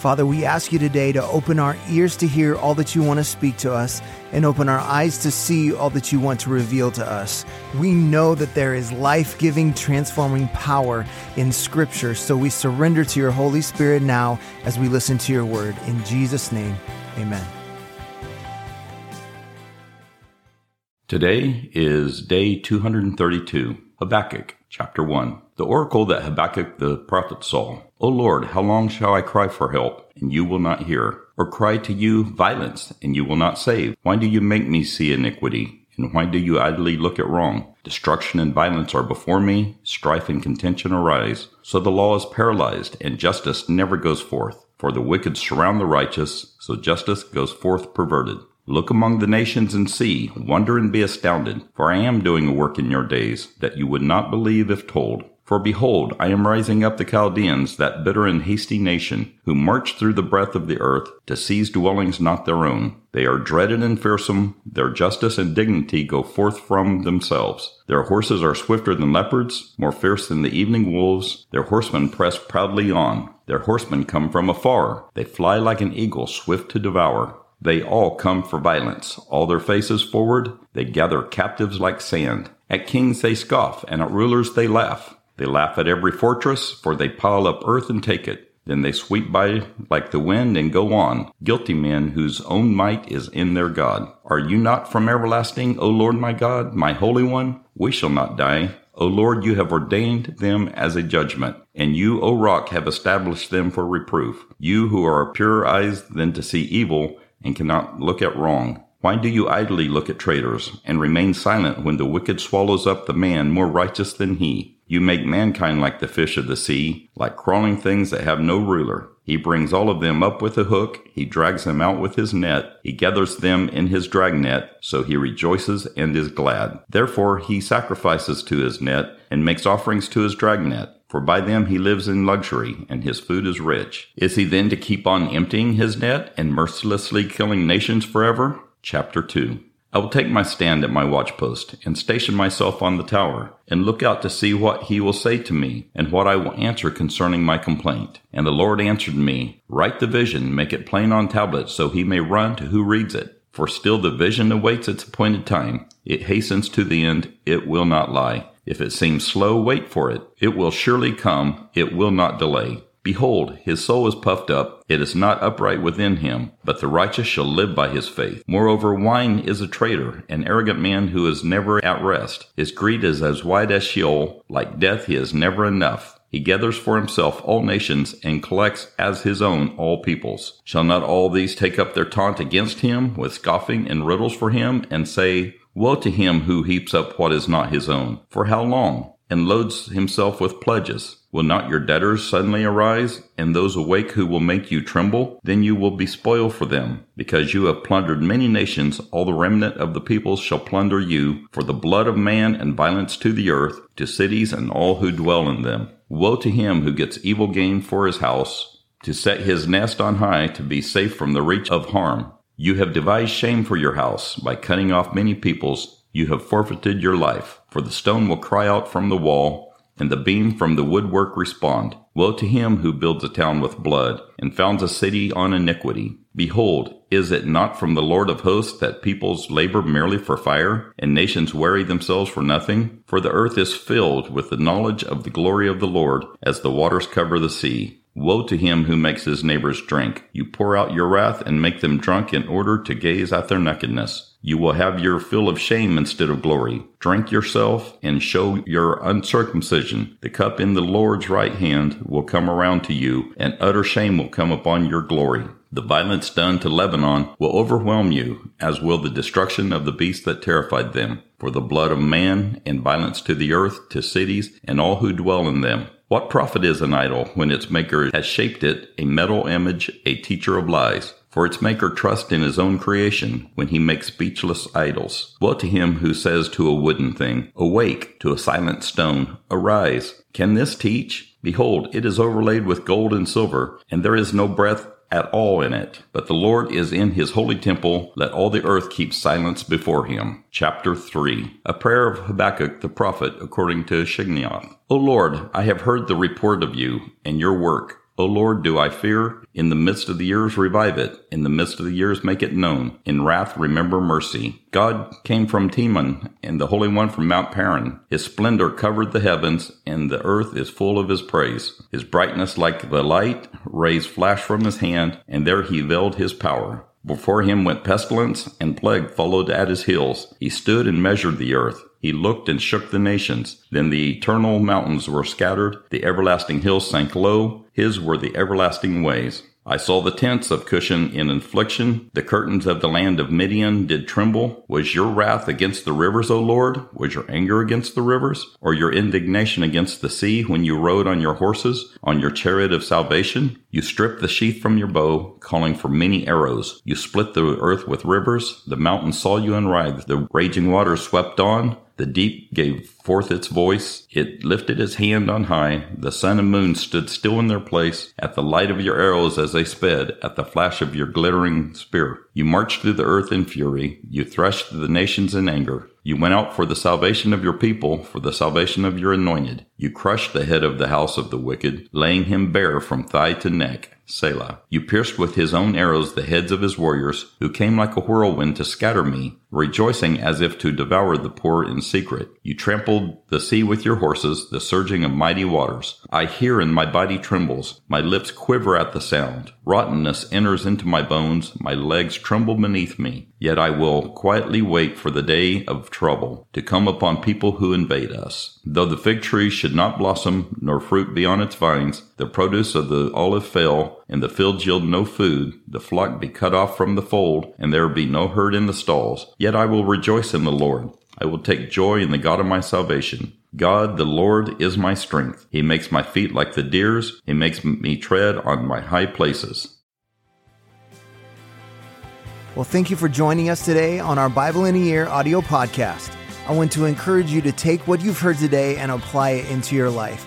Father, we ask you today to open our ears to hear all that you want to speak to us and open our eyes to see all that you want to reveal to us. We know that there is life giving, transforming power in Scripture, so we surrender to your Holy Spirit now as we listen to your word. In Jesus' name, amen. Today is day 232, Habakkuk, chapter 1. The oracle that Habakkuk the prophet saw. O Lord, how long shall I cry for help, and you will not hear? Or cry to you violence, and you will not save? Why do you make me see iniquity? And why do you idly look at wrong? Destruction and violence are before me, strife and contention arise. So the law is paralyzed, and justice never goes forth. For the wicked surround the righteous, so justice goes forth perverted. Look among the nations and see, wonder and be astounded, for I am doing a work in your days that you would not believe if told. For behold, I am rising up the Chaldeans, that bitter and hasty nation, who march through the breadth of the earth to seize dwellings not their own. They are dreaded and fearsome, their justice and dignity go forth from themselves. Their horses are swifter than leopards, more fierce than the evening wolves. Their horsemen press proudly on. Their horsemen come from afar. They fly like an eagle, swift to devour. They all come for violence, all their faces forward. They gather captives like sand. At kings they scoff, and at rulers they laugh. They laugh at every fortress, for they pile up earth and take it. Then they sweep by like the wind and go on, guilty men whose own might is in their God. Are you not from everlasting, O Lord my God, my Holy One? We shall not die. O Lord, you have ordained them as a judgment, and you, O rock, have established them for reproof. You who are purer eyes than to see evil and cannot look at wrong. Why do you idly look at traitors and remain silent when the wicked swallows up the man more righteous than he? You make mankind like the fish of the sea, like crawling things that have no ruler. He brings all of them up with a hook. He drags them out with his net. He gathers them in his dragnet. So he rejoices and is glad. Therefore he sacrifices to his net and makes offerings to his dragnet. For by them he lives in luxury, and his food is rich. Is he then to keep on emptying his net and mercilessly killing nations forever? Chapter 2 I will take my stand at my watchpost, and station myself on the tower, and look out to see what he will say to me, and what I will answer concerning my complaint. And the Lord answered me, Write the vision, make it plain on tablets, so he may run to who reads it. For still the vision awaits its appointed time. It hastens to the end, it will not lie. If it seems slow, wait for it. It will surely come, it will not delay. Behold, his soul is puffed up, it is not upright within him, but the righteous shall live by his faith. Moreover, wine is a traitor, an arrogant man who is never at rest. His greed is as wide as Sheol, like death he is never enough. He gathers for himself all nations and collects as his own all peoples. Shall not all these take up their taunt against him with scoffing and riddles for him and say, Woe to him who heaps up what is not his own. For how long? And loads himself with pledges. Will not your debtors suddenly arise, and those awake who will make you tremble? Then you will be spoil for them, because you have plundered many nations. All the remnant of the peoples shall plunder you, for the blood of man and violence to the earth, to cities and all who dwell in them. Woe to him who gets evil gain for his house, to set his nest on high, to be safe from the reach of harm. You have devised shame for your house by cutting off many peoples. You have forfeited your life, for the stone will cry out from the wall and the beam from the woodwork respond. Woe to him who builds a town with blood, and founds a city on iniquity. Behold, is it not from the Lord of hosts that peoples labor merely for fire, and nations weary themselves for nothing? For the earth is filled with the knowledge of the glory of the Lord, as the waters cover the sea. Woe to him who makes his neighbors drink. You pour out your wrath and make them drunk in order to gaze at their nakedness. You will have your fill of shame instead of glory. Drink yourself and show your uncircumcision. The cup in the Lord's right hand will come around to you, and utter shame will come upon your glory. The violence done to Lebanon will overwhelm you, as will the destruction of the beast that terrified them. For the blood of man and violence to the earth, to cities, and all who dwell in them. What profit is an idol when its maker has shaped it a metal image, a teacher of lies? For its maker trusts in his own creation when he makes speechless idols. Woe to him who says to a wooden thing, Awake, to a silent stone, Arise. Can this teach? Behold, it is overlaid with gold and silver, and there is no breath at all in it. But the Lord is in his holy temple. Let all the earth keep silence before him. Chapter 3 A prayer of Habakkuk the prophet according to Shigionoth. O Lord, I have heard the report of you and your work. O Lord, do I fear? In the midst of the years, revive it. In the midst of the years, make it known. In wrath, remember mercy. God came from Teman, and the Holy One from Mount Paran. His splendor covered the heavens, and the earth is full of his praise. His brightness like the light, rays flash from his hand, and there he veiled his power. Before him went pestilence, and plague followed at his heels. He stood and measured the earth. He looked and shook the nations. Then the eternal mountains were scattered, the everlasting hills sank low. His were the everlasting ways. I saw the tents of Cushan in affliction. The curtains of the land of Midian did tremble. Was your wrath against the rivers, O Lord? Was your anger against the rivers? Or your indignation against the sea when you rode on your horses, on your chariot of salvation? You stripped the sheath from your bow, calling for many arrows. You split the earth with rivers. The mountains saw you in rags. The raging waters swept on. The deep gave forth its voice. It lifted its hand on high. The sun and moon stood still in their place at the light of your arrows as they sped, at the flash of your glittering spear. You marched through the earth in fury. You threshed the nations in anger. You went out for the salvation of your people, for the salvation of your anointed. You crushed the head of the house of the wicked, laying him bare from thigh to neck. Selah. You pierced with his own arrows the heads of his warriors, who came like a whirlwind to scatter me, rejoicing as if to devour the poor in secret. You trampled the sea with your horses, the surging of mighty waters. I hear and my body trembles. My lips quiver at the sound. Rottenness enters into my bones. My legs tremble beneath me. Yet I will quietly wait for the day of trouble to come upon people who invade us. Though the fig tree should not blossom, nor fruit be on its vines, the produce of the olive fail, and the fields yield no food, the flock be cut off from the fold, and there be no herd in the stalls, yet I will rejoice in the Lord. I will take joy in the God of my salvation. God, the Lord, is my strength. He makes my feet like the deer's. He makes me tread on my high places. Well, thank you for joining us today on our Bible in a Year audio podcast. I want to encourage you to take what you've heard today and apply it into your life,